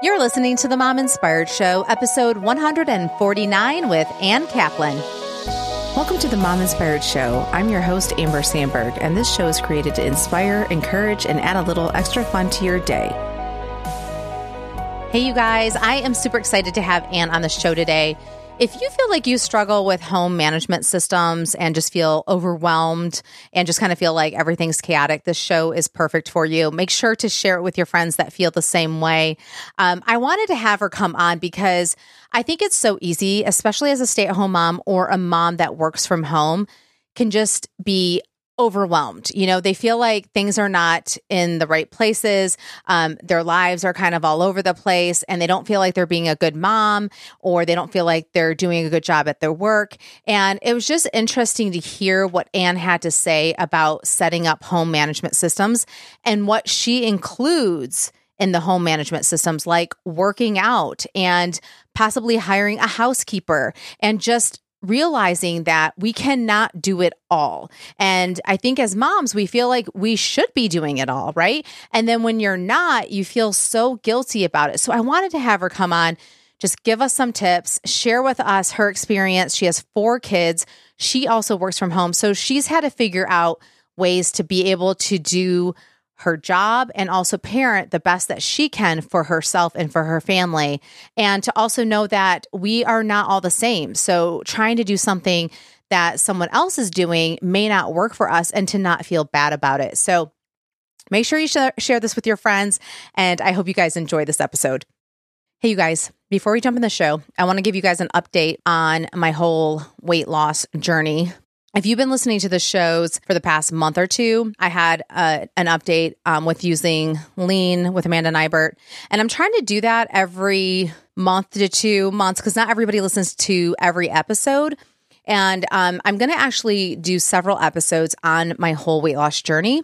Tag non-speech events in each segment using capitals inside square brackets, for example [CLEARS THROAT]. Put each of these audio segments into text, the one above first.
You're listening to the Mom Inspired Show, episode 149 with Ann Kaplan. Welcome to the Mom Inspired Show. I'm your host, Amber Sandberg, and this show is created to inspire, encourage, and add a little extra fun to your day. Hey, you guys, I am super excited to have Ann on the show today. If you feel like you struggle with home management systems and just feel overwhelmed and just kind of feel like everything's chaotic, this show is perfect for you. Make sure to share it with your friends that feel the same way. Um, I wanted to have her come on because I think it's so easy, especially as a stay at home mom or a mom that works from home, can just be overwhelmed. You know, they feel like things are not in the right places. Um, their lives are kind of all over the place, and they don't feel like they're being a good mom or they don't feel like they're doing a good job at their work. And it was just interesting to hear what Ann had to say about setting up home management systems and what she includes in the home management systems, like working out and possibly hiring a housekeeper and just realizing that we cannot do it all. And I think as moms, we feel like we should be doing it all, right? And then when you're not, you feel so guilty about it. So I wanted to have her come on, just give us some tips, share with us her experience. She has four kids. She also works from home. So she's had to figure out ways to be able to do her job and also parent the best that she can for herself and for her family. And to also know that we are not all the same. So trying to do something that someone else is doing may not work for us and to not feel bad about it. So make sure you sh- share this with your friends. And I hope you guys enjoy this episode. Hey, you guys, before we jump in the show, I want to give you guys an update on my whole weight loss journey. If you've been listening to the shows for the past month or two, I had uh, an update um, with using lean with Amanda Nybert. And I'm trying to do that every month to two months because not everybody listens to every episode. And um, I'm going to actually do several episodes on my whole weight loss journey,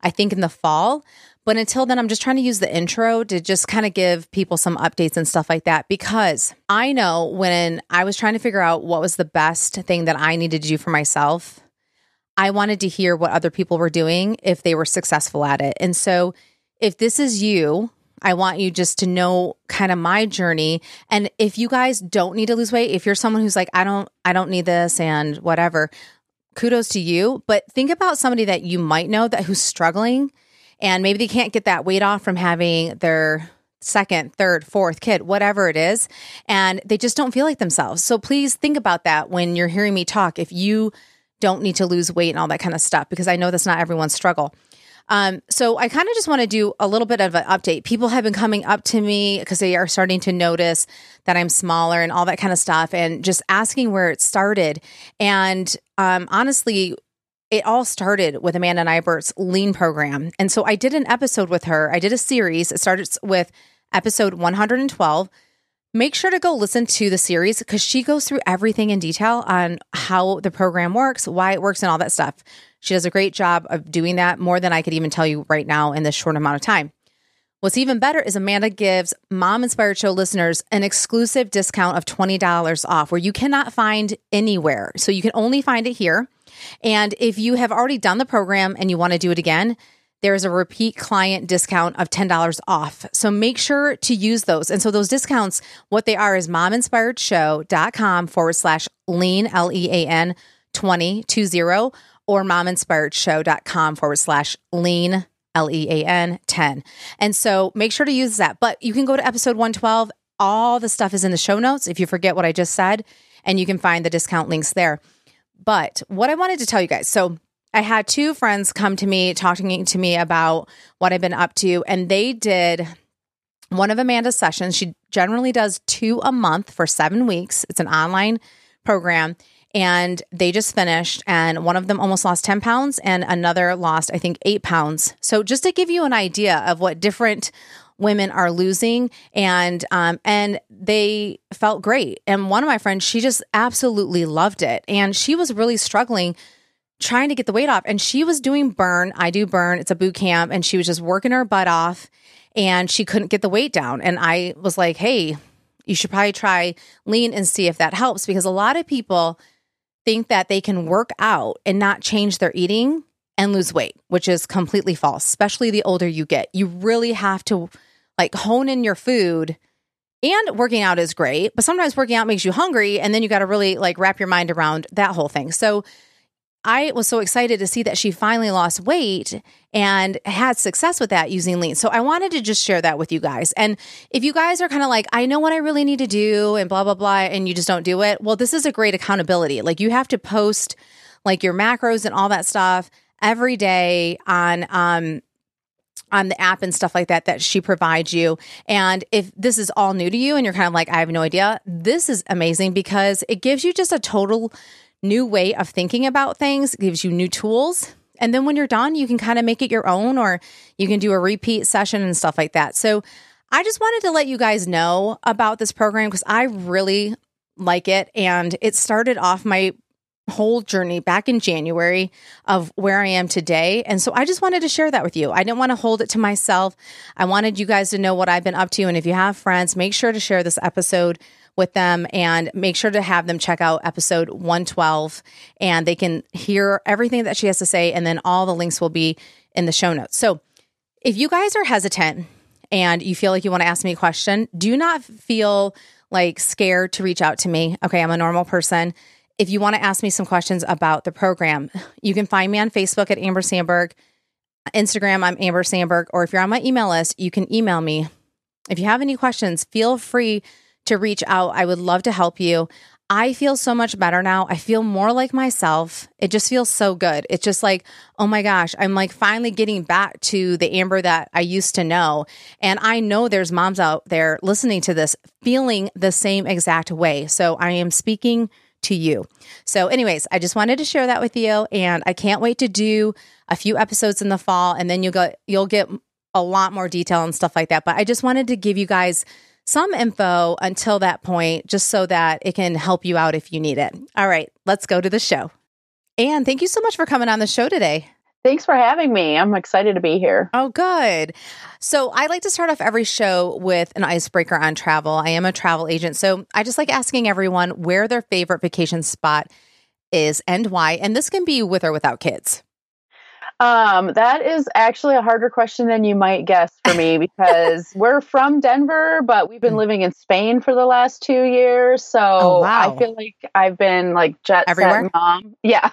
I think in the fall. But until then, I'm just trying to use the intro to just kind of give people some updates and stuff like that because I know when I was trying to figure out what was the best thing that I needed to do for myself, I wanted to hear what other people were doing if they were successful at it. And so if this is you, I want you just to know kind of my journey. And if you guys don't need to lose weight, if you're someone who's like, I don't, I don't need this and whatever, kudos to you. But think about somebody that you might know that who's struggling and maybe they can't get that weight off from having their second, third, fourth kid, whatever it is, and they just don't feel like themselves. So please think about that when you're hearing me talk. If you don't need to lose weight and all that kind of stuff, because I know that's not everyone's struggle. Um, so I kind of just want to do a little bit of an update. People have been coming up to me because they are starting to notice that I'm smaller and all that kind of stuff, and just asking where it started. And um, honestly, it all started with Amanda Nybert's lean program. And so I did an episode with her. I did a series. It starts with episode 112. Make sure to go listen to the series because she goes through everything in detail on how the program works, why it works, and all that stuff. She does a great job of doing that more than I could even tell you right now in this short amount of time. What's even better is Amanda gives Mom Inspired Show listeners an exclusive discount of $20 off where you cannot find anywhere. So you can only find it here. And if you have already done the program and you want to do it again, there's a repeat client discount of $10 off. So make sure to use those. And so those discounts, what they are is mominspiredshow.com forward slash lean, L E A N 20 or mominspiredshow.com forward slash lean, L E A N 10. And so make sure to use that. But you can go to episode 112. All the stuff is in the show notes if you forget what I just said, and you can find the discount links there. But what I wanted to tell you guys so I had two friends come to me talking to me about what I've been up to, and they did one of Amanda's sessions. She generally does two a month for seven weeks. It's an online program. And they just finished, and one of them almost lost 10 pounds, and another lost, I think, eight pounds. So, just to give you an idea of what different women are losing. And um and they felt great. And one of my friends she just absolutely loved it. And she was really struggling trying to get the weight off. And she was doing burn. I do burn. It's a boot camp. And she was just working her butt off and she couldn't get the weight down. And i was like hey you should probably try lean and see if that helps. Because a lot of people think that they can work out and not change their eating and lose weight, which is completely false, especially the older you get. You really have to like hone in your food and working out is great, but sometimes working out makes you hungry and then you got to really like wrap your mind around that whole thing. So I was so excited to see that she finally lost weight and had success with that using lean. So I wanted to just share that with you guys. And if you guys are kind of like, I know what I really need to do and blah, blah, blah, and you just don't do it, well, this is a great accountability. Like you have to post like your macros and all that stuff every day on, um, on the app and stuff like that that she provides you. And if this is all new to you and you're kind of like, I have no idea, this is amazing because it gives you just a total new way of thinking about things, gives you new tools. And then when you're done, you can kind of make it your own or you can do a repeat session and stuff like that. So I just wanted to let you guys know about this program because I really like it. And it started off my whole journey back in January of where I am today. And so I just wanted to share that with you. I didn't want to hold it to myself. I wanted you guys to know what I've been up to. And if you have friends, make sure to share this episode with them and make sure to have them check out episode 112 and they can hear everything that she has to say. And then all the links will be in the show notes. So if you guys are hesitant and you feel like you want to ask me a question, do not feel like scared to reach out to me. Okay, I'm a normal person. If you want to ask me some questions about the program, you can find me on Facebook at Amber Sandberg. Instagram, I'm Amber Sandberg. Or if you're on my email list, you can email me. If you have any questions, feel free to reach out. I would love to help you. I feel so much better now. I feel more like myself. It just feels so good. It's just like, oh my gosh, I'm like finally getting back to the Amber that I used to know. And I know there's moms out there listening to this feeling the same exact way. So I am speaking to you. So, anyways, I just wanted to share that with you. And I can't wait to do a few episodes in the fall and then you'll get you'll get a lot more detail and stuff like that. But I just wanted to give you guys some info until that point, just so that it can help you out if you need it. All right, let's go to the show. And thank you so much for coming on the show today. Thanks for having me. I'm excited to be here. Oh, good. So, I like to start off every show with an icebreaker on travel. I am a travel agent. So, I just like asking everyone where their favorite vacation spot is and why. And this can be with or without kids. Um, that is actually a harder question than you might guess for me [LAUGHS] because we're from Denver, but we've been mm. living in Spain for the last two years. So oh, wow. I feel like I've been like jet Everywhere? set mom. [LAUGHS] Yeah.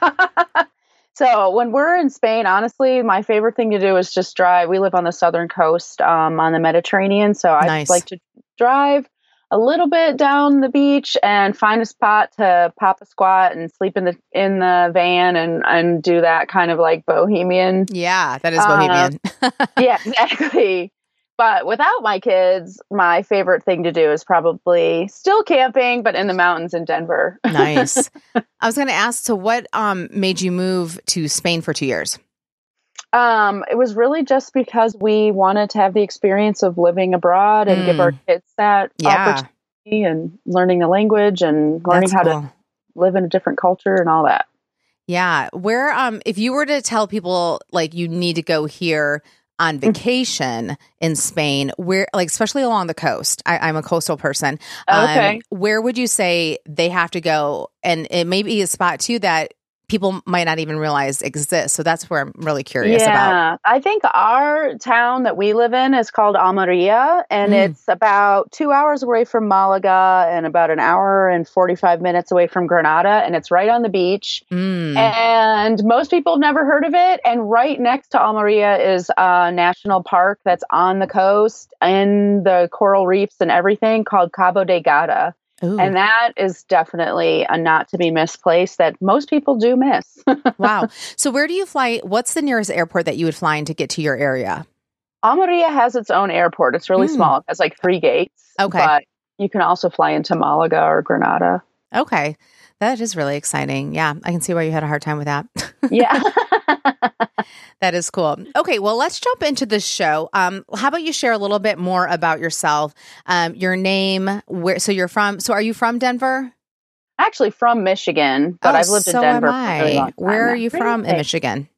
So when we're in Spain, honestly, my favorite thing to do is just drive. We live on the southern coast, um, on the Mediterranean, so I nice. like to drive a little bit down the beach and find a spot to pop a squat and sleep in the in the van and and do that kind of like bohemian. Yeah, that is bohemian. Uh, [LAUGHS] yeah, [LAUGHS] exactly. But without my kids, my favorite thing to do is probably still camping, but in the mountains in Denver. nice. [LAUGHS] I was going to ask, so what um, made you move to Spain for two years? Um, it was really just because we wanted to have the experience of living abroad and mm. give our mm. kids that yeah. opportunity and learning the language and learning That's how cool. to live in a different culture and all that. Yeah. Where um if you were to tell people like you need to go here on mm. vacation in Spain, where like especially along the coast, I, am a coastal person. Okay. Um, where would you say they have to go? And it may be a spot too that people might not even realize exist. So that's where I'm really curious yeah, about. I think our town that we live in is called Almeria, and mm. it's about two hours away from Malaga and about an hour and 45 minutes away from Granada, and it's right on the beach. Mm. And most people have never heard of it. And right next to Almeria is a national park that's on the coast and the coral reefs and everything called Cabo de Gata. Ooh. And that is definitely a not to be misplaced that most people do miss. [LAUGHS] wow. So, where do you fly? What's the nearest airport that you would fly in to get to your area? Almeria has its own airport. It's really mm. small. It has like three gates. Okay. But you can also fly into Malaga or Granada. Okay. That is really exciting. Yeah. I can see why you had a hard time with that. yeah. [LAUGHS] [LAUGHS] [LAUGHS] that is cool. Okay, well, let's jump into the show. Um, how about you share a little bit more about yourself, um, your name, where? So you're from. So are you from Denver? Actually, from Michigan, but oh, I've lived so in Denver. Am I. Where are you from in Michigan?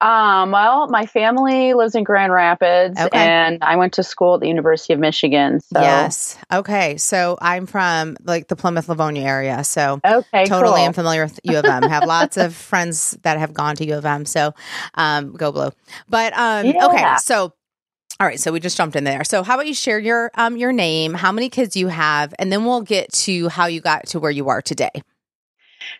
Um, well, my family lives in Grand Rapids okay. and I went to school at the University of Michigan. So. Yes. Okay. So I'm from like the Plymouth Livonia area. So okay, totally cool. am familiar with U of M. have lots of [LAUGHS] friends that have gone to U of M. So um, go blue. But um, yeah. okay. So All right, so we just jumped in there. So how about you share your um your name, how many kids you have, and then we'll get to how you got to where you are today.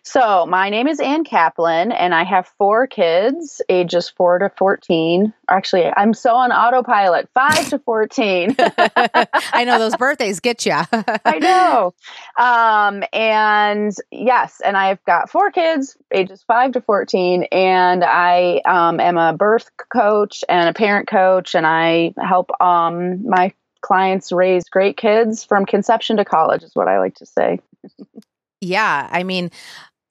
So, my name is Ann Kaplan, and I have four kids, ages four to 14. Actually, I'm so on autopilot, five to 14. [LAUGHS] I know those birthdays get you. [LAUGHS] I know. Um, and yes, and I've got four kids, ages five to 14, and I um, am a birth coach and a parent coach, and I help um, my clients raise great kids from conception to college, is what I like to say. Yeah. I mean,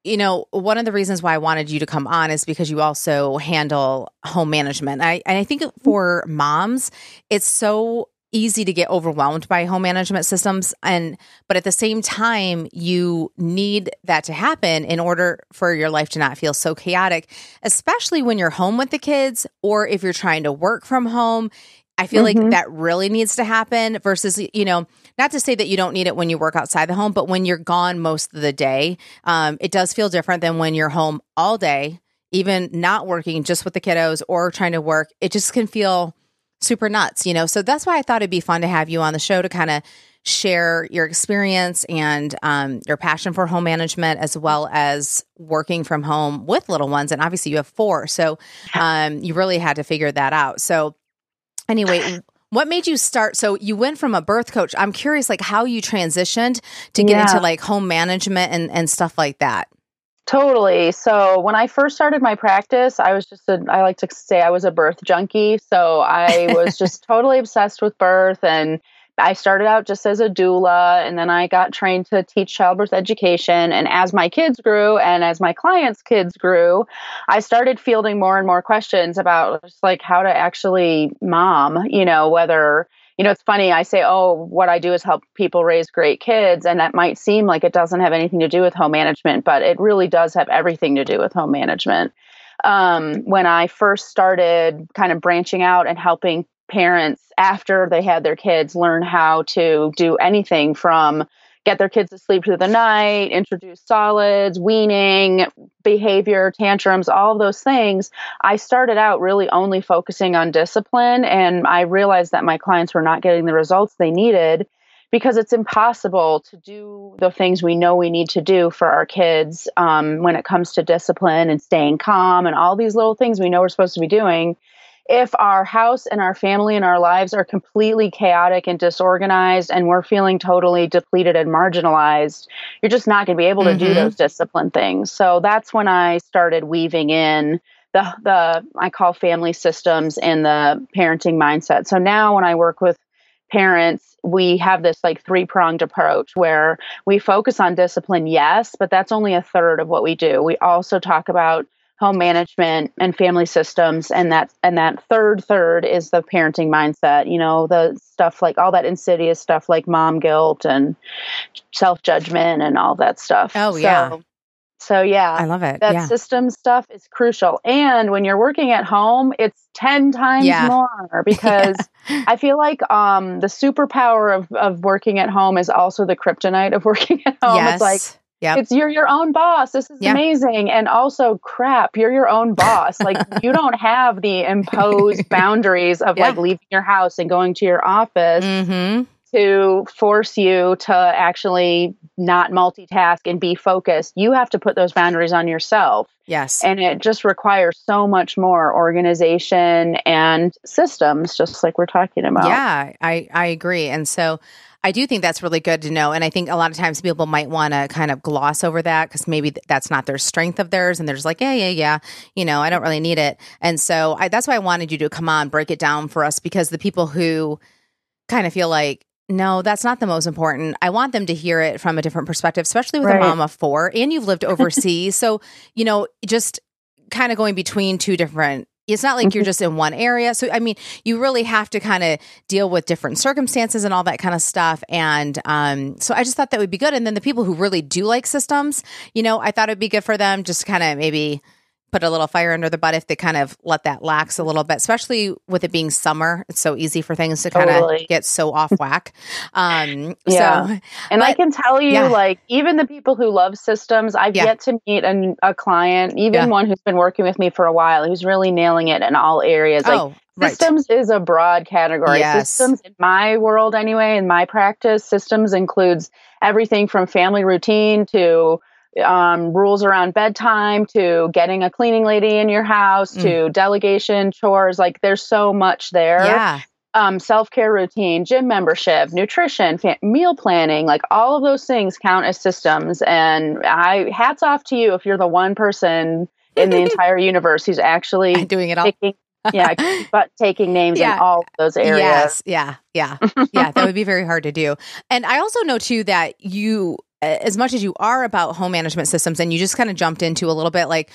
you know, one of the reasons why I wanted you to come on is because you also handle home management. I and I think for moms, it's so easy to get overwhelmed by home management systems and but at the same time you need that to happen in order for your life to not feel so chaotic especially when you're home with the kids or if you're trying to work from home I feel mm-hmm. like that really needs to happen versus, you know, not to say that you don't need it when you work outside the home, but when you're gone most of the day, um, it does feel different than when you're home all day, even not working just with the kiddos or trying to work. It just can feel super nuts, you know? So that's why I thought it'd be fun to have you on the show to kind of share your experience and um, your passion for home management as well as working from home with little ones. And obviously, you have four. So um, you really had to figure that out. So, Anyway, [CLEARS THROAT] what made you start? So you went from a birth coach. I'm curious, like how you transitioned to get yeah. into like home management and, and stuff like that. Totally. So when I first started my practice, I was just a, I like to say I was a birth junkie. So I was [LAUGHS] just totally obsessed with birth and I started out just as a doula and then I got trained to teach childbirth education. And as my kids grew and as my clients' kids grew, I started fielding more and more questions about just like how to actually mom, you know, whether, you know, it's funny. I say, oh, what I do is help people raise great kids. And that might seem like it doesn't have anything to do with home management, but it really does have everything to do with home management. Um, when I first started kind of branching out and helping parents after they had their kids learn how to do anything from get their kids to sleep through the night, introduce solids, weaning, behavior, tantrums, all those things. I started out really only focusing on discipline, and I realized that my clients were not getting the results they needed because it's impossible to do the things we know we need to do for our kids um, when it comes to discipline and staying calm and all these little things we know we're supposed to be doing if our house and our family and our lives are completely chaotic and disorganized and we're feeling totally depleted and marginalized, you're just not going to be able to mm-hmm. do those discipline things. So that's when I started weaving in the the I call family systems and the parenting mindset. So now when I work with parents, we have this like three pronged approach where we focus on discipline, yes, but that's only a third of what we do. We also talk about home management and family systems and that and that third third is the parenting mindset you know the stuff like all that insidious stuff like mom guilt and self judgment and all that stuff oh so, yeah so yeah i love it that yeah. system stuff is crucial and when you're working at home it's 10 times yeah. more [LAUGHS] because yeah. i feel like um the superpower of of working at home is also the kryptonite of [LAUGHS] working at home yes. it's like yeah. It's you're your own boss. This is amazing. And also crap, you're your own boss. Like you don't [LAUGHS] have the imposed [LAUGHS] boundaries of yeah. like leaving your house and going to your office mm-hmm. to force you to actually not multitask and be focused. You have to put those boundaries on yourself. Yes. And it just requires so much more organization and systems, just like we're talking about. Yeah, I, I agree. And so I do think that's really good to know. And I think a lot of times people might want to kind of gloss over that because maybe that's not their strength of theirs. And they're just like, yeah, yeah, yeah, you know, I don't really need it. And so I, that's why I wanted you to come on, break it down for us because the people who kind of feel like, no, that's not the most important. I want them to hear it from a different perspective, especially with right. a mom of four and you've lived [LAUGHS] overseas. so, you know, just kind of going between two different it's not like you're mm-hmm. just in one area. So, I mean, you really have to kind of deal with different circumstances and all that kind of stuff. And um, so I just thought that would be good. And then the people who really do like systems, you know, I thought it'd be good for them just kind of maybe put a little fire under the butt if they kind of let that lax a little bit, especially with it being summer. It's so easy for things to kind of totally. get so off [LAUGHS] whack. Um, yeah. So, and but, I can tell you, yeah. like, even the people who love systems, I've yeah. yet to meet a, a client, even yeah. one who's been working with me for a while, who's really nailing it in all areas. Like, oh, right. systems is a broad category. Yes. Systems in my world anyway, in my practice, systems includes everything from family routine to um, rules around bedtime to getting a cleaning lady in your house mm. to delegation chores. Like there's so much there. Yeah. Um, self care routine, gym membership, nutrition, fa- meal planning, like all of those things count as systems. And I hats off to you if you're the one person in the [LAUGHS] entire universe who's actually [LAUGHS] doing it all. Taking, yeah, [LAUGHS] but taking names yeah. in all those areas. Yes, yeah, yeah, yeah. That would be very hard to do. And I also know too that you as much as you are about home management systems and you just kind of jumped into a little bit like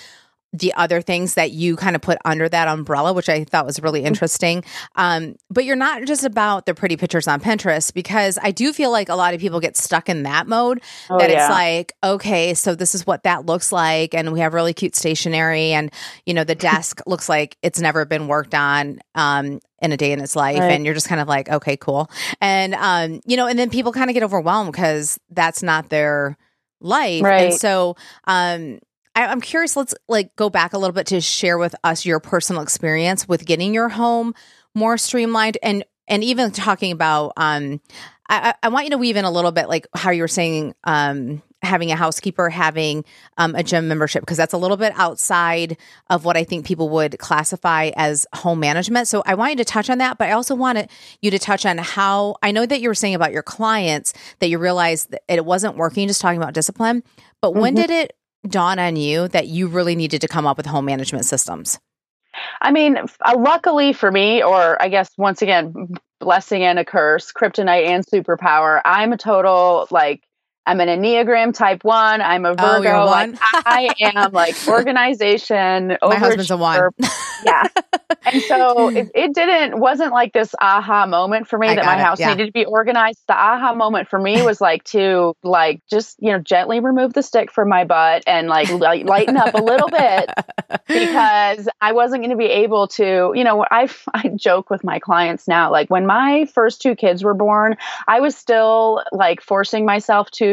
the other things that you kind of put under that umbrella, which I thought was really interesting. Um, but you're not just about the pretty pictures on Pinterest because I do feel like a lot of people get stuck in that mode oh, that yeah. it's like, okay, so this is what that looks like. And we have really cute stationery and, you know, the [LAUGHS] desk looks like it's never been worked on. Um, in a day in its life right. and you're just kind of like okay cool and um you know and then people kind of get overwhelmed because that's not their life right. and so um I, I'm curious. Let's like go back a little bit to share with us your personal experience with getting your home more streamlined and and even talking about um I, I want you to weave in a little bit like how you were saying um having a housekeeper, having um, a gym membership, because that's a little bit outside of what I think people would classify as home management. So I want you to touch on that, but I also wanted you to touch on how I know that you were saying about your clients that you realized that it wasn't working, just talking about discipline. But mm-hmm. when did it dawn on you that you really needed to come up with home management systems? I mean, uh, luckily for me, or I guess once again, blessing and a curse, kryptonite and superpower, I'm a total like I'm an Enneagram type one. I'm a oh, Virgo. Oh, like, I am [LAUGHS] like organization. My husband's a one. yeah. And so [LAUGHS] it, it, didn't, wasn't like this aha moment for me I that my it. house yeah. needed to be organized. The aha moment for me was like to like just, you know, gently remove the stick from my butt and like lighten up a little bit because I wasn't going to be able to, you know, I, I joke with my clients now, like when my first two kids were born, I was still like forcing myself to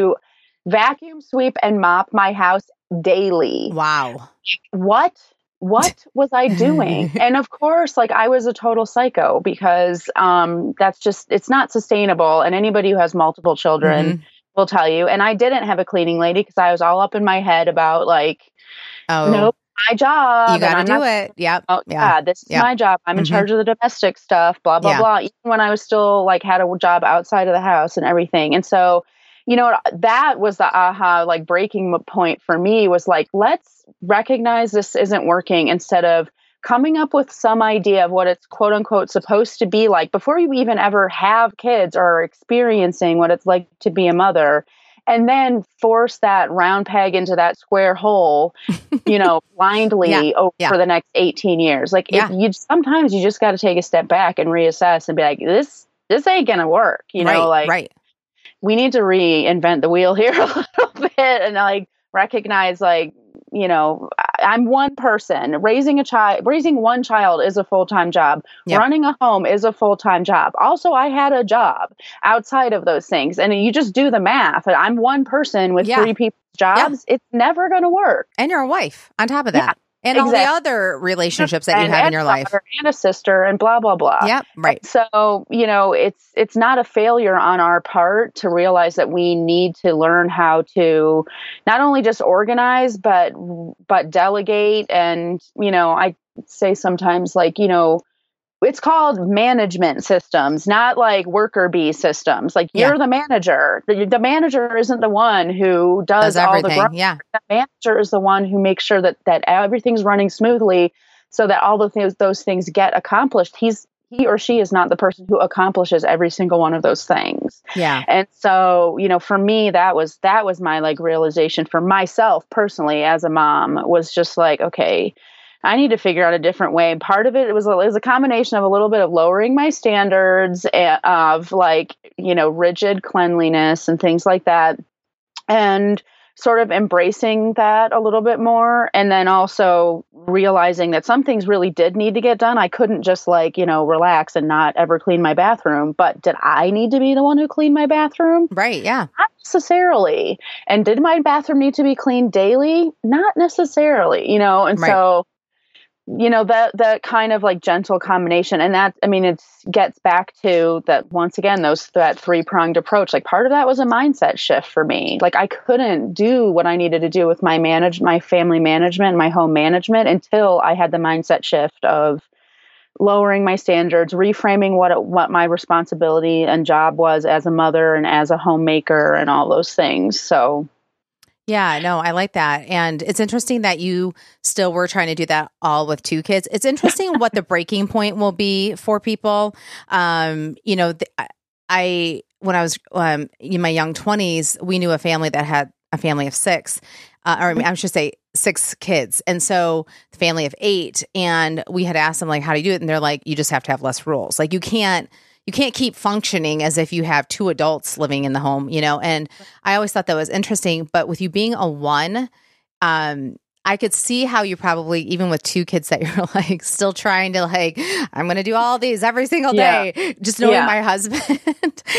vacuum sweep and mop my house daily. Wow. What what [LAUGHS] was I doing? and of course, like I was a total psycho because um that's just it's not sustainable and anybody who has multiple children mm-hmm. will tell you. And I didn't have a cleaning lady because I was all up in my head about like oh. nope my job. You got to do not, it. Yep. Oh, yeah. yeah. This is yep. my job. I'm in mm-hmm. charge of the domestic stuff, blah, blah, yeah. blah. Even when I was still like had a job outside of the house and everything. And so you know that was the aha like breaking point for me was like let's recognize this isn't working instead of coming up with some idea of what it's quote unquote supposed to be like before you even ever have kids or experiencing what it's like to be a mother and then force that round peg into that square hole you know [LAUGHS] blindly yeah, over yeah. the next 18 years like yeah. you sometimes you just got to take a step back and reassess and be like this this ain't gonna work you know right, like right we need to reinvent the wheel here [LAUGHS] a little bit and like recognize like you know i'm one person. Raising a child raising one child is a full-time job. Yep. running a home is a full-time job. Also i had a job outside of those things. And you just do the math. I'm one person with yeah. three people's jobs. Yeah. it's never going to work. And you're a wife on top of that. yeah and exactly. all the other relationships that you have in your life and a sister and blah blah blah yeah right so you know it's it's not a failure on our part to realize that we need to learn how to not only just organize but but delegate and you know i say sometimes like you know it's called management systems, not like worker bee systems. Like you're yeah. the manager. The, the, manager isn't the one who does, does all the work. Yeah. The manager is the one who makes sure that that everything's running smoothly so that all the things those things get accomplished. He's he or she is not the person who accomplishes every single one of those things. Yeah. And so, you know, for me that was that was my like realization for myself personally as a mom was just like, okay, I need to figure out a different way. Part of it was a, it was a combination of a little bit of lowering my standards eh, of like you know rigid cleanliness and things like that, and sort of embracing that a little bit more, and then also realizing that some things really did need to get done. I couldn't just like you know relax and not ever clean my bathroom. But did I need to be the one who cleaned my bathroom? Right. Yeah. Not necessarily. And did my bathroom need to be cleaned daily? Not necessarily. You know, and right. so you know that that kind of like gentle combination. And that i mean it gets back to that once again those that three pronged approach. Like part of that was a mindset shift for me. Like i couldn't do what i needed to do with my manage my family management my home management until i had the mindset shift of lowering my standards reframing what it, what my responsibility and job was as a mother and as a homemaker and all those things. So yeah, no, I like that. And it's interesting that you still were trying to do that all with two kids. It's interesting what the [LAUGHS] breaking point will be for people. Um, you know, th- I, when I was um, in my young 20s, we knew a family that had a family of six, uh, or I should say six kids. And so the family of eight. And we had asked them, like, how do you do it? And they're like, you just have to have less rules. Like, you can't you can't keep functioning as if you have two adults living in the home, you know. And I always thought that was interesting. But with you being a one, um, I could see how you probably, even with two kids, that [LAUGHS] you're like still trying to like, I'm going to do all these every single day, yeah. just knowing yeah. my husband.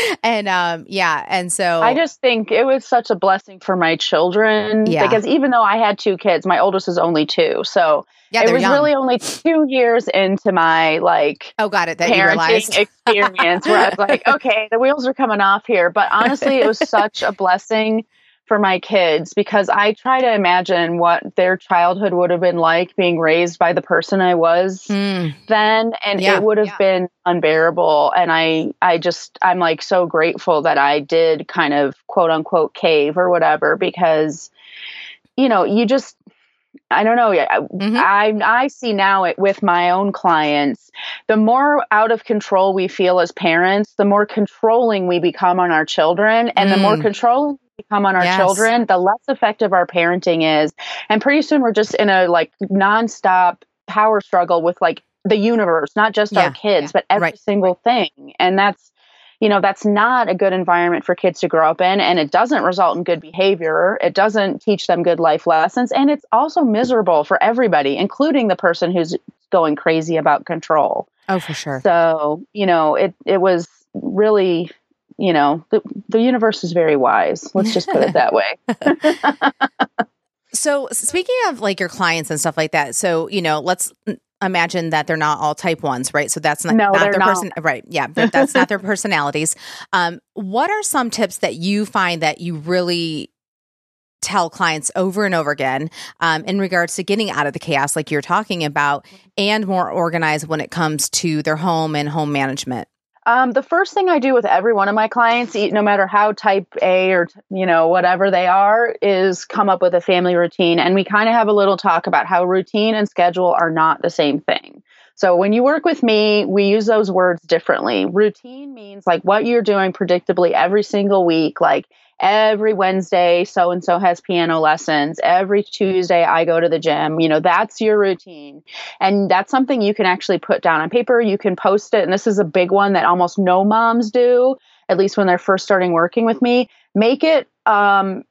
[LAUGHS] and um, yeah, and so I just think it was such a blessing for my children yeah. because even though I had two kids, my oldest is only two, so yeah, it was young. really only two years into my like oh got it that parenting [LAUGHS] experience where I was like, okay, the wheels are coming off here. But honestly, it was such a blessing for my kids because I try to imagine what their childhood would have been like being raised by the person I was mm. then and yeah, it would have yeah. been unbearable and I I just I'm like so grateful that I did kind of quote unquote cave or whatever because you know you just I don't know. Mm-hmm. I I see now it with my own clients. The more out of control we feel as parents, the more controlling we become on our children, and mm. the more mm. controlling we become on our yes. children, the less effective our parenting is. And pretty soon we're just in a like nonstop power struggle with like the universe, not just yeah. our kids, yeah. but every right. single thing. And that's you know that's not a good environment for kids to grow up in and it doesn't result in good behavior it doesn't teach them good life lessons and it's also miserable for everybody including the person who's going crazy about control oh for sure so you know it it was really you know the, the universe is very wise let's just put it that way [LAUGHS] so speaking of like your clients and stuff like that so you know let's imagine that they're not all type ones, right? So that's not, no, not their not. person, right? Yeah, that's not their personalities. [LAUGHS] Um, what are some tips that you find that you really tell clients over and over again um, in regards to getting out of the chaos, like you're talking about, and more organized when it comes to their home and home management? Um, the first thing I do with every one of my clients, no matter how type A or you know whatever they are, is come up with a family routine, and we kind of have a little talk about how routine and schedule are not the same thing. So when you work with me, we use those words differently. Routine means like what you're doing predictably every single week, like every Wednesday, so and so has piano lessons. Every Tuesday, I go to the gym. You know, that's your routine. And that's something you can actually put down on paper. You can post it. And this is a big one that almost no moms do, at least when they're first starting working with me. Make it um,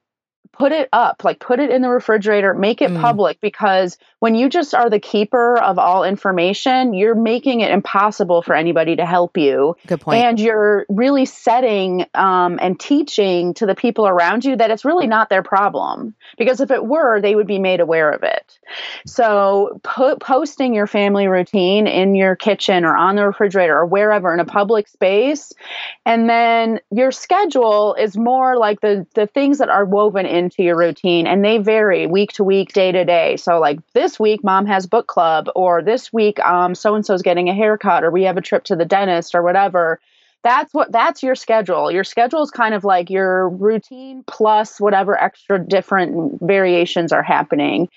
put it up, like put it in the refrigerator, make it mm. public because when you just are the keeper of all information, you're making it impossible for anybody to help you. Good point. And you're really setting um, and teaching to the people around you that it's really not their problem because if it were, they would be made aware of it. So put posting your family routine in your kitchen or on the refrigerator or wherever in a public space, and then your schedule is more like the the things that are woven in into your routine and they vary week to week, day to day. So like this week mom has book club or this week um so and so's getting a haircut or we have a trip to the dentist or whatever. That's what that's your schedule. Your schedule is kind of like your routine plus whatever extra different variations are happening.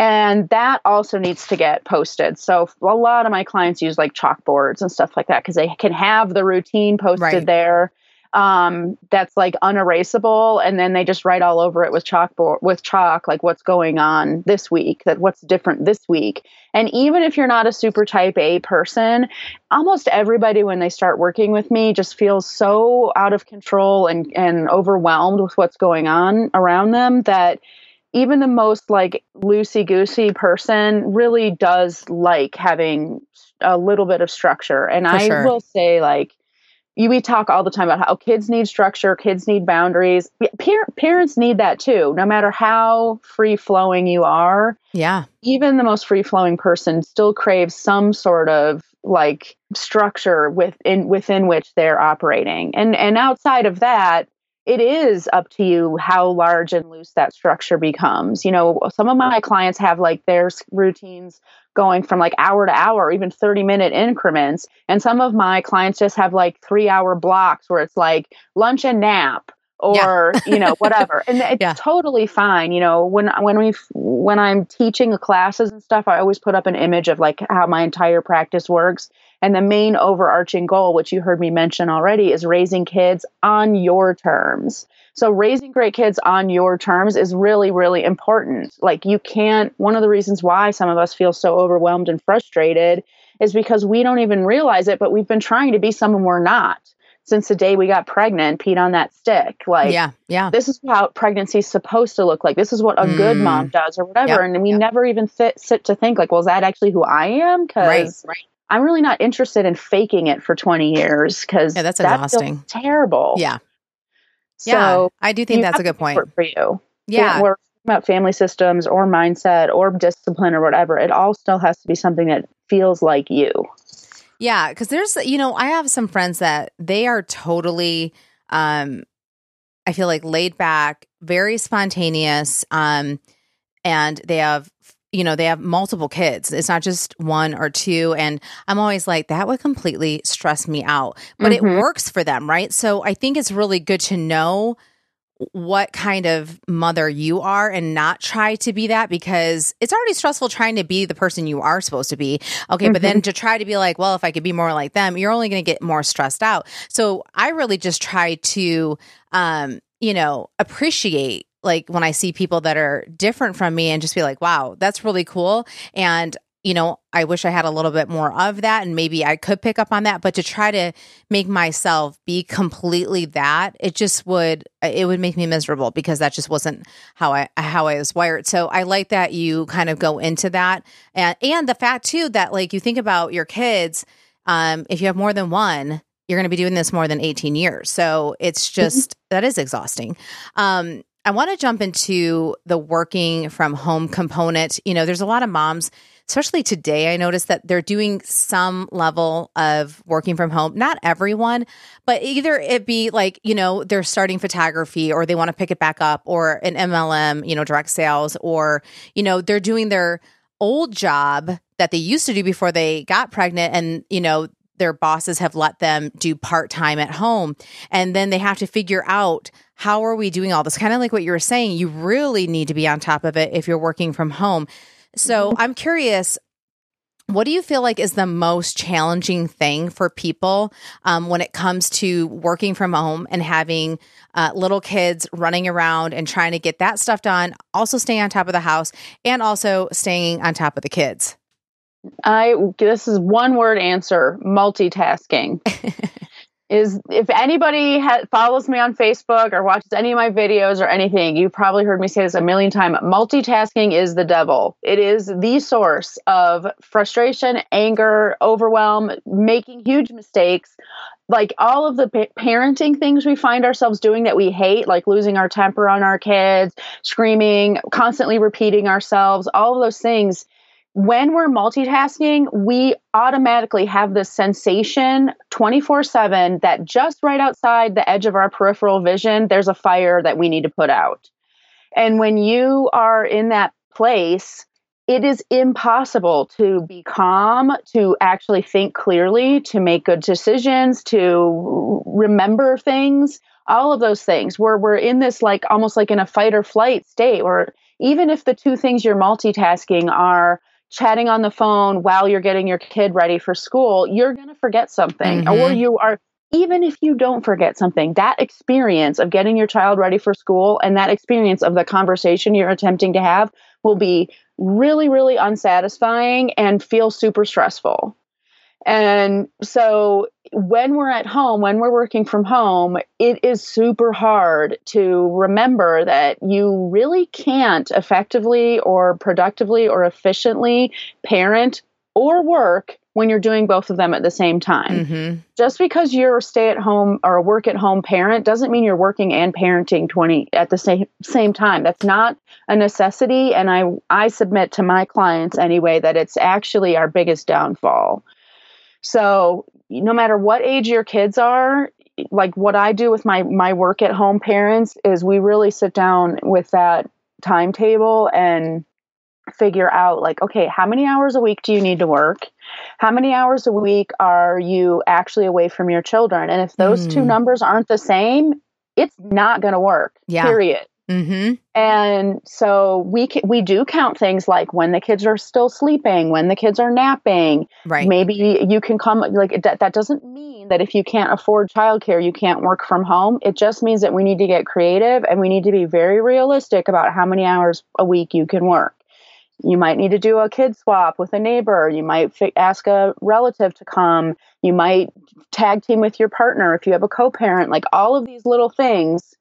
And that also needs to get posted. So a lot of my clients use like chalkboards and stuff like that because they can have the routine posted right. there um, that's like unerasable and then they just write all over it with chalkboard with chalk like what's going on this week that what's different this week and even if you're not a super type a person almost everybody when they start working with me just feels so out of control and and overwhelmed with what's going on around them that even the most like loosey goosey person really does like having a little bit of structure and For i sure. will say like we talk all the time about how kids need structure, kids need boundaries. Par- parents need that too, no matter how free flowing you are. Yeah. Even the most free flowing person still craves some sort of like structure within within which they're operating. And and outside of that, it is up to you how large and loose that structure becomes. You know, some of my clients have like their routines going from like hour to hour, even 30 minute increments. And some of my clients just have like three hour blocks where it's like lunch and nap or yeah. you know whatever [LAUGHS] and it's yeah. totally fine you know when when we when i'm teaching classes and stuff i always put up an image of like how my entire practice works and the main overarching goal which you heard me mention already is raising kids on your terms so raising great kids on your terms is really really important like you can't one of the reasons why some of us feel so overwhelmed and frustrated is because we don't even realize it but we've been trying to be someone we're not since the day we got pregnant, peed on that stick. Like, yeah, yeah. This is how pregnancy is supposed to look like. This is what a mm. good mom does, or whatever. Yep, and we yep. never even sit, sit to think like, well, is that actually who I am? Because right, right. I'm really not interested in faking it for 20 years. Because yeah, that's exhausting. terrible. Yeah. So yeah, I do think that's a good point for you. Yeah. We're about family systems or mindset or discipline or whatever. It all still has to be something that feels like you. Yeah, because there's, you know, I have some friends that they are totally, um, I feel like laid back, very spontaneous, um, and they have, you know, they have multiple kids. It's not just one or two, and I'm always like that would completely stress me out, but mm-hmm. it works for them, right? So I think it's really good to know what kind of mother you are and not try to be that because it's already stressful trying to be the person you are supposed to be. Okay, mm-hmm. but then mm-hmm. to try to be like, well, if I could be more like them, you're only going to get more stressed out. So I really just try to, um, you know, appreciate like when I see people that are different from me and just be like, wow, that's really cool. And you know, I wish I had a little bit more of that and maybe I could pick up on that, but to try to make myself be completely that, it just would it would make me miserable because that just wasn't how I how I was wired. So I like that you kind of go into that and and the fact too that like you think about your kids um if you have more than one, you're going to be doing this more than 18 years. So it's mm-hmm. just that is exhausting. Um I want to jump into the working from home component. You know, there's a lot of moms especially today, I noticed that they're doing some level of working from home. Not everyone, but either it be like, you know, they're starting photography or they want to pick it back up or an MLM, you know, direct sales, or, you know, they're doing their old job that they used to do before they got pregnant and, you know, their bosses have let them do part time at home. And then they have to figure out how are we doing all this? Kind of like what you were saying, you really need to be on top of it if you're working from home. So mm-hmm. I'm curious. What do you feel like is the most challenging thing for people um, when it comes to working from home and having uh, little kids running around and trying to get that stuff done, also staying on top of the house and also staying on top of the kids? I this is one word answer multitasking. [LAUGHS] is if anybody ha- follows me on Facebook or watches any of my videos or anything, you've probably heard me say this a million times. Multitasking is the devil. It is the source of frustration, anger, overwhelm, making huge mistakes. Like all of the pa- parenting things we find ourselves doing that we hate, like losing our temper on our kids, screaming, constantly repeating ourselves, all of those things when we're multitasking, we automatically have this sensation 24 7 that just right outside the edge of our peripheral vision, there's a fire that we need to put out. And when you are in that place, it is impossible to be calm, to actually think clearly, to make good decisions, to remember things, all of those things where we're in this like almost like in a fight or flight state, or even if the two things you're multitasking are chatting on the phone while you're getting your kid ready for school, you're going to forget something. Mm-hmm. Or you are, even if you don't forget something, that experience of getting your child ready for school and that experience of the conversation you're attempting to have will be really, really unsatisfying and feel super stressful. And so when we're at home, when we're working from home, it is super hard to remember that you really can't effectively or productively or efficiently parent or work when you're doing both of them at the same time. Mm-hmm. Just because you're a stay at home or a work at home parent doesn't mean you're working and parenting 20 at the same same time. That's not a necessity and I I submit to my clients anyway that it's actually our biggest downfall. So, no matter what age your kids are, like what I do with my my work at home parents is we really sit down with that timetable and figure out like okay how many hours a week do you need to work how many hours a week are you actually away from your children and if those mm. two numbers aren't the same it's not going to work yeah. period Mm-hmm. And so we we do count things like when the kids are still sleeping, when the kids are napping. Right. Maybe you can come like that. That doesn't mean that if you can't afford childcare, you can't work from home. It just means that we need to get creative and we need to be very realistic about how many hours a week you can work. You might need to do a kid swap with a neighbor. You might fi- ask a relative to come. You might tag team with your partner if you have a co-parent. Like all of these little things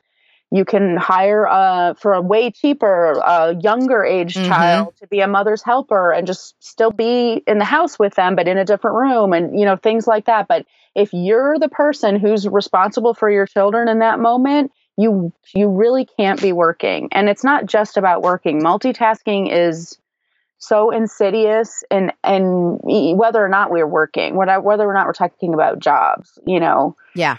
you can hire uh, for a way cheaper a younger age mm-hmm. child to be a mother's helper and just still be in the house with them but in a different room and you know things like that. But if you're the person who's responsible for your children in that moment you you really can't be working. And it's not just about working. Multitasking is so insidious and and whether or not we're working whether or not we're talking about jobs you know. Yeah.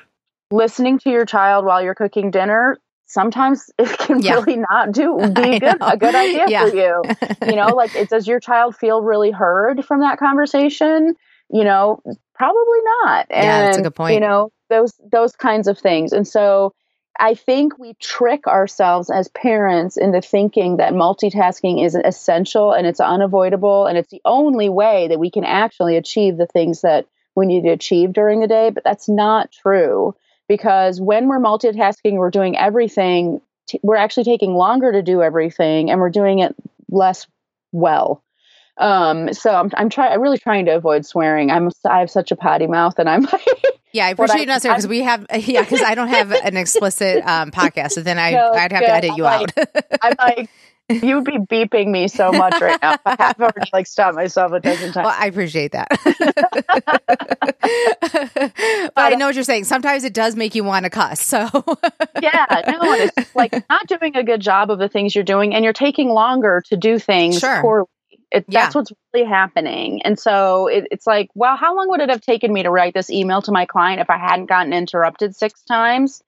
Listening to your child while you're cooking dinner sometimes [LAUGHS] it can yeah. really not do [LAUGHS] be good a good idea yeah. for you. You know, like [LAUGHS] it, does your child feel really heard from that conversation? You know, probably not. And, yeah, that's a good point. You know, those those kinds of things. And so I think we trick ourselves as parents into thinking that multitasking is essential and it's unavoidable and it's the only way that we can actually achieve the things that we need to achieve during the day, but that's not true because when we're multitasking, we're doing everything, t- we're actually taking longer to do everything and we're doing it less well. Um, so I'm, I'm trying, I'm really trying to avoid swearing. I'm, I have such a potty mouth and I'm like, [LAUGHS] yeah, I appreciate you not saying because we have, [LAUGHS] yeah, because I don't have an explicit um, podcast. So then I, [LAUGHS] no, I'd have good. to edit you I'm out. Like, I'm like, you would be beeping me so much right now. I have already [LAUGHS] like stopped myself a dozen times. Well, I appreciate that. [LAUGHS] but I know what you're saying. Sometimes it does make you want to cuss. So [LAUGHS] yeah, no, it's like not doing a good job of the things you're doing, and you're taking longer to do things sure. poorly. It, yeah. That's what's really happening. And so it, it's like, well, how long would it have taken me to write this email to my client if I hadn't gotten interrupted six times?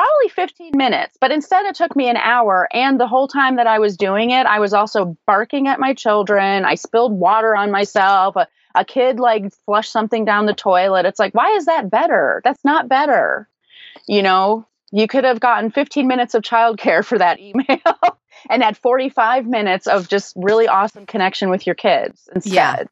Probably 15 minutes, but instead it took me an hour. And the whole time that I was doing it, I was also barking at my children. I spilled water on myself. A, a kid like flushed something down the toilet. It's like, why is that better? That's not better. You know, you could have gotten 15 minutes of childcare for that [LAUGHS] email and had 45 minutes of just really awesome connection with your kids instead. Yeah.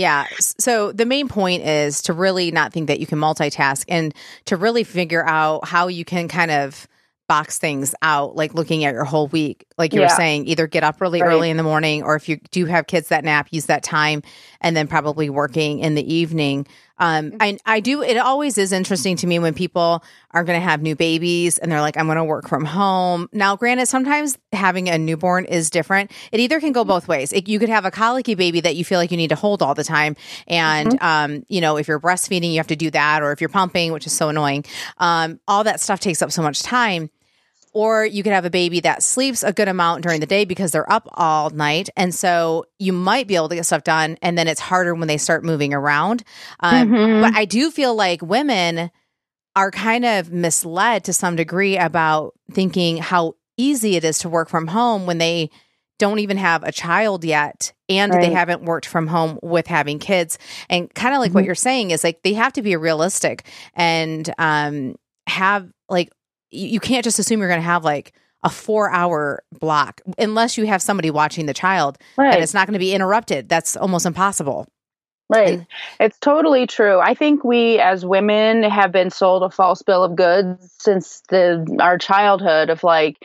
Yeah. So the main point is to really not think that you can multitask and to really figure out how you can kind of box things out, like looking at your whole week. Like you yeah. were saying, either get up really right. early in the morning, or if you do have kids that nap, use that time, and then probably working in the evening. Um, mm-hmm. I, I do. It always is interesting to me when people are going to have new babies and they're like, "I'm going to work from home." Now, granted, sometimes having a newborn is different. It either can go both ways. It, you could have a colicky baby that you feel like you need to hold all the time, and mm-hmm. um, you know, if you're breastfeeding, you have to do that, or if you're pumping, which is so annoying. Um, all that stuff takes up so much time or you could have a baby that sleeps a good amount during the day because they're up all night. And so you might be able to get stuff done. And then it's harder when they start moving around. Um, mm-hmm. But I do feel like women are kind of misled to some degree about thinking how easy it is to work from home when they don't even have a child yet and right. they haven't worked from home with having kids and kind of like mm-hmm. what you're saying is like they have to be realistic and um have like you can't just assume you're going to have like a four hour block unless you have somebody watching the child right. and it's not going to be interrupted. That's almost impossible. Right. And, it's totally true. I think we as women have been sold a false bill of goods since the our childhood of like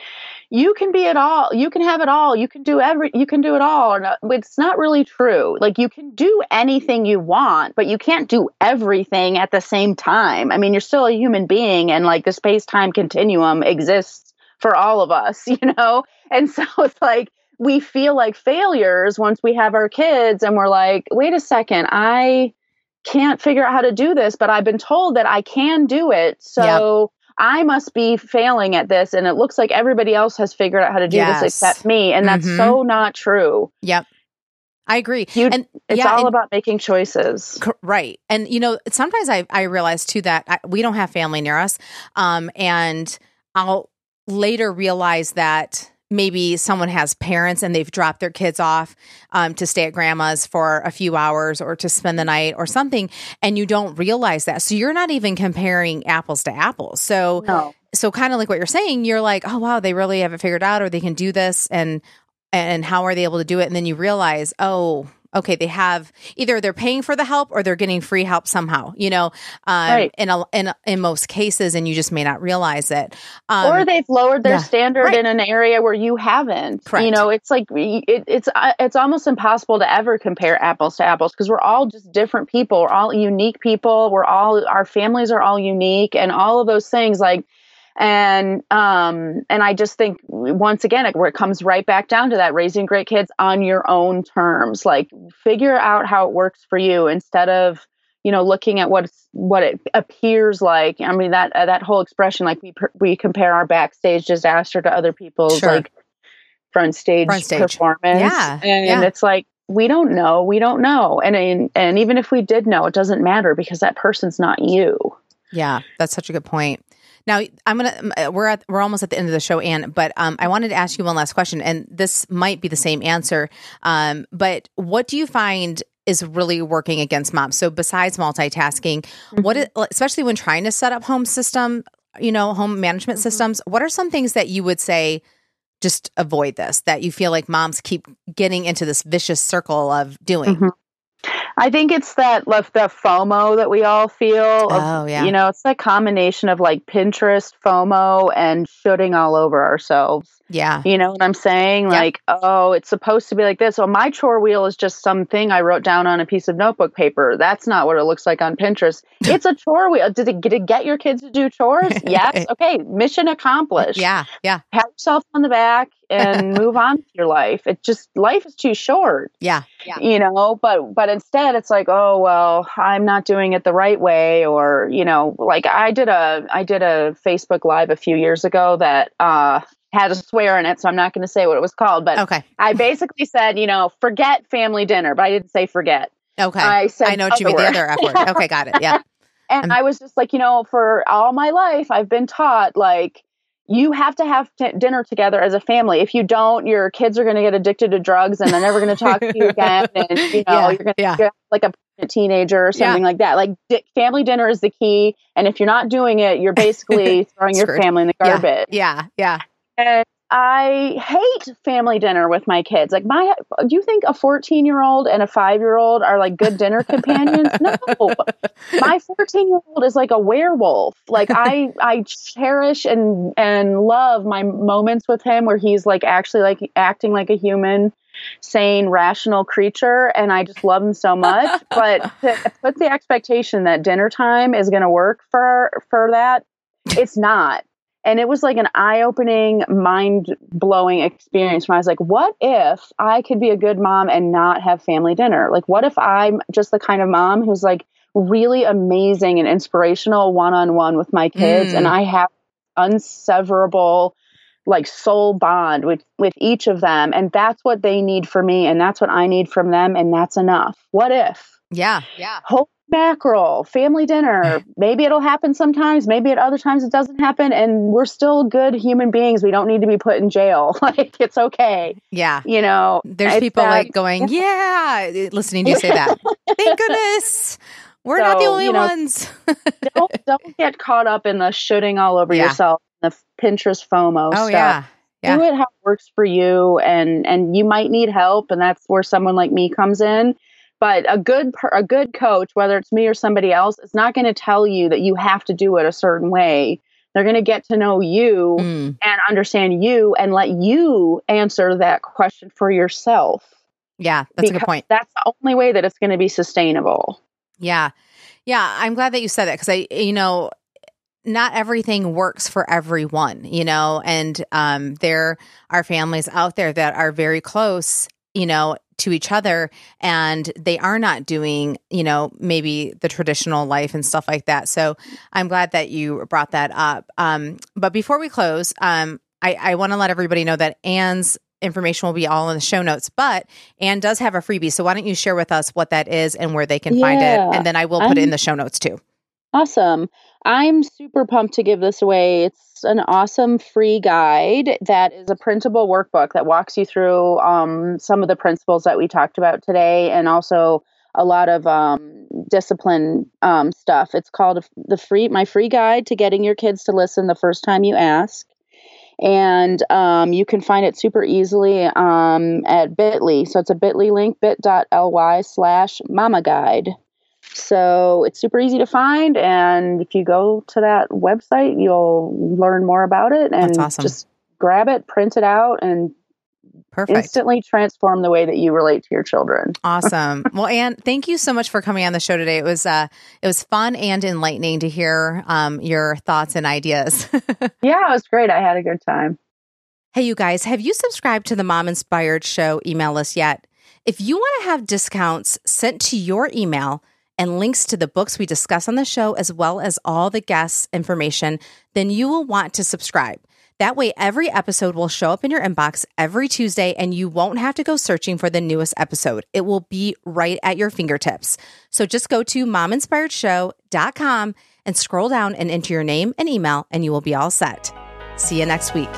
you can be it all you can have it all you can do every you can do it all uh, it's not really true like you can do anything you want but you can't do everything at the same time i mean you're still a human being and like the space-time continuum exists for all of us [LAUGHS] you know and so [LAUGHS] it's like we feel like failures once we have our kids and we're like wait a second i can't figure out how to do this, but I've been told that I can do it. So yep. I must be failing at this. And it looks like everybody else has figured out how to do yes. this except me. And that's mm-hmm. so not true. Yep. I agree. You, and it's yeah, all and, about making choices. Right. And, you know, sometimes I, I realize too that I, we don't have family near us. Um, and I'll later realize that maybe someone has parents and they've dropped their kids off um, to stay at grandma's for a few hours or to spend the night or something and you don't realize that. So you're not even comparing apples to apples. So no. so kind of like what you're saying you're like oh wow they really have it figured out or they can do this and and how are they able to do it? And then you realize oh okay, they have either they're paying for the help or they're getting free help somehow, you know, um, right. in, a, in, in most cases, and you just may not realize it. Um, or they've lowered their yeah, standard right. in an area where you haven't. Correct. You know, it's like it, it's uh, it's almost impossible to ever compare apples to apples because we're all just different people. We're all unique people. We're all our families are all unique, and all of those things like and um and i just think once again it, where it comes right back down to that raising great kids on your own terms like figure out how it works for you instead of you know looking at what what it appears like. I mean that uh, that whole expression like we we compare our backstage disaster to other people's sure. like front stage, front stage. performance. Yeah and yeah. it's like we don't know we don't know. And, and and even if we did know it doesn't matter because that person's not you. Yeah that's such a good point now I'm gonna uh, we're at we're almost at the end of the show, Ann. But um, I wanted to ask you one last question, and this might be the same answer. Um, but what do you find is really working against moms? So besides multitasking, mm-hmm. what is, especially when trying to set up home system, you know, home management mm-hmm. systems, what are some things that you would say? Just avoid this. That you feel like moms keep getting into this vicious circle of doing. Mm-hmm. I think it's that the FOMO that we all feel. Of, oh yeah. You know, it's that combination of like Pinterest FOMO and shooting all over ourselves. Yeah. You know what I'm saying? Like, oh, it's supposed to be like this. Oh, my chore wheel is just something I wrote down on a piece of notebook paper. That's not what it looks like on Pinterest. [LAUGHS] It's a chore wheel. Did it, did it get your kids to do chores? [LAUGHS] yes. Okay. Mission accomplished. Yeah. Yeah. Pat yourself on the back and [LAUGHS] move on with your life. It just life is too short. Yeah. Yeah. You know, but but instead it's like, oh well, I'm not doing it the right way or, you know, like I did a I did a Facebook live a few years ago that uh had a swear in it, so I'm not going to say what it was called. But okay. I basically said, you know, forget family dinner, but I didn't say forget. Okay. I said I know what you mean. The other F word. Okay, got it. [LAUGHS] Yeah. and I'm, i was just like, you know, for all my life, I've been taught like you have to have t- dinner together as a family. If you don't, your kids are going to get addicted to drugs and they're never going to talk to you again. [LAUGHS] And you know, yeah, you're going to yeah. get like a teenager or something yeah. like that. Like di- family dinner is the key. And if you're not doing it, you're [LAUGHS] basically throwing your family in the garbage. Yeah. Yeah. And I hate family dinner with my kids. Like my do you think a 14-year-old and a 5-year-old are like good dinner [LAUGHS] companions? No. My [LAUGHS] 14-year-old is like a werewolf. Like I I cherish and and love my moments with him where he's like actually like acting like a human sane rational creature and I just love him so much, but [LAUGHS] to put the expectation that dinner time is going to work for for that, it's not and it was like an eye-opening mind-blowing experience when i was like what if i could be a good mom and not have family dinner? Like what if i'm just the kind of mom who's like really amazing and inspirational one-on-one with my kids mm. and i have unseverable like soul bond with with each of them and that's what they need from me and that's what i need from them and that's enough. What if? Yeah. Yeah. Hope mackerel, family dinner. [LAUGHS] Maybe it'll happen sometimes. Maybe at other times it doesn't happen. And we're still good human beings. We don't need to be put in jail. [LAUGHS] like it's okay. Yeah. You know, there's people that, like going, [LAUGHS] yeah, eh, listening to you say that. Thank goodness. We're so, not the only you know, ones. don't, don't get caught up in the shooting all over yeah. yourself, the Pinterest FOMO oh, stuff. Yeah. Yeah. Do it how it works for you, and and you might need help, and that's where someone like me comes in but a good a good coach whether it's me or somebody else is not going to tell you that you have to do it a certain way. They're going to get to know you mm. and understand you and let you answer that question for yourself. Yeah that's a good point. that's the only way that it's going to be sustainable. Yeah. Yeah i'm glad that you said that because i you know not everything works for everyone, you know, and um, there are families out there that are very close you know, to each other and they are not doing, you know, maybe the traditional life and stuff like that. So I'm glad that you brought that up. Um, but before we close, um, I, I want to let everybody know that Ann's information will be all in the show notes, but Ann does have a freebie. So why don't you share with us what that is and where they can yeah, find it? And then I will put I'm, it in the show notes too. Awesome. I'm super pumped to give this away. It's an awesome free guide that is a printable workbook that walks you through um, some of the principles that we talked about today and also a lot of um, discipline um, stuff. It's called the free my free guide to getting your kids to listen the first time you ask. And um, you can find it super easily um, at bit.ly so it's a bit.ly link bit.ly slash mama guide so it's super easy to find and if you go to that website you'll learn more about it and awesome. just grab it print it out and Perfect. Instantly transform the way that you relate to your children. awesome. [LAUGHS] Well, Ann, thank you so much for coming on the show today. It was uh, it was fun and enlightening to hear um, your thoughts and ideas. [LAUGHS] yeah, it was great. I had a good time. Hey, you guys, have you subscribed to the Mom Inspired Show email list yet? If you want to have discounts sent to your email and links to the books we discuss on the show, as well as all the guests' information, then you will want to subscribe. That way, every episode will show up in your inbox every Tuesday and you won't have to go searching for the newest episode. It will be right at your fingertips. So just go to mominspiredshow.com and scroll down and enter your name and email, and you will be all set. See you next week.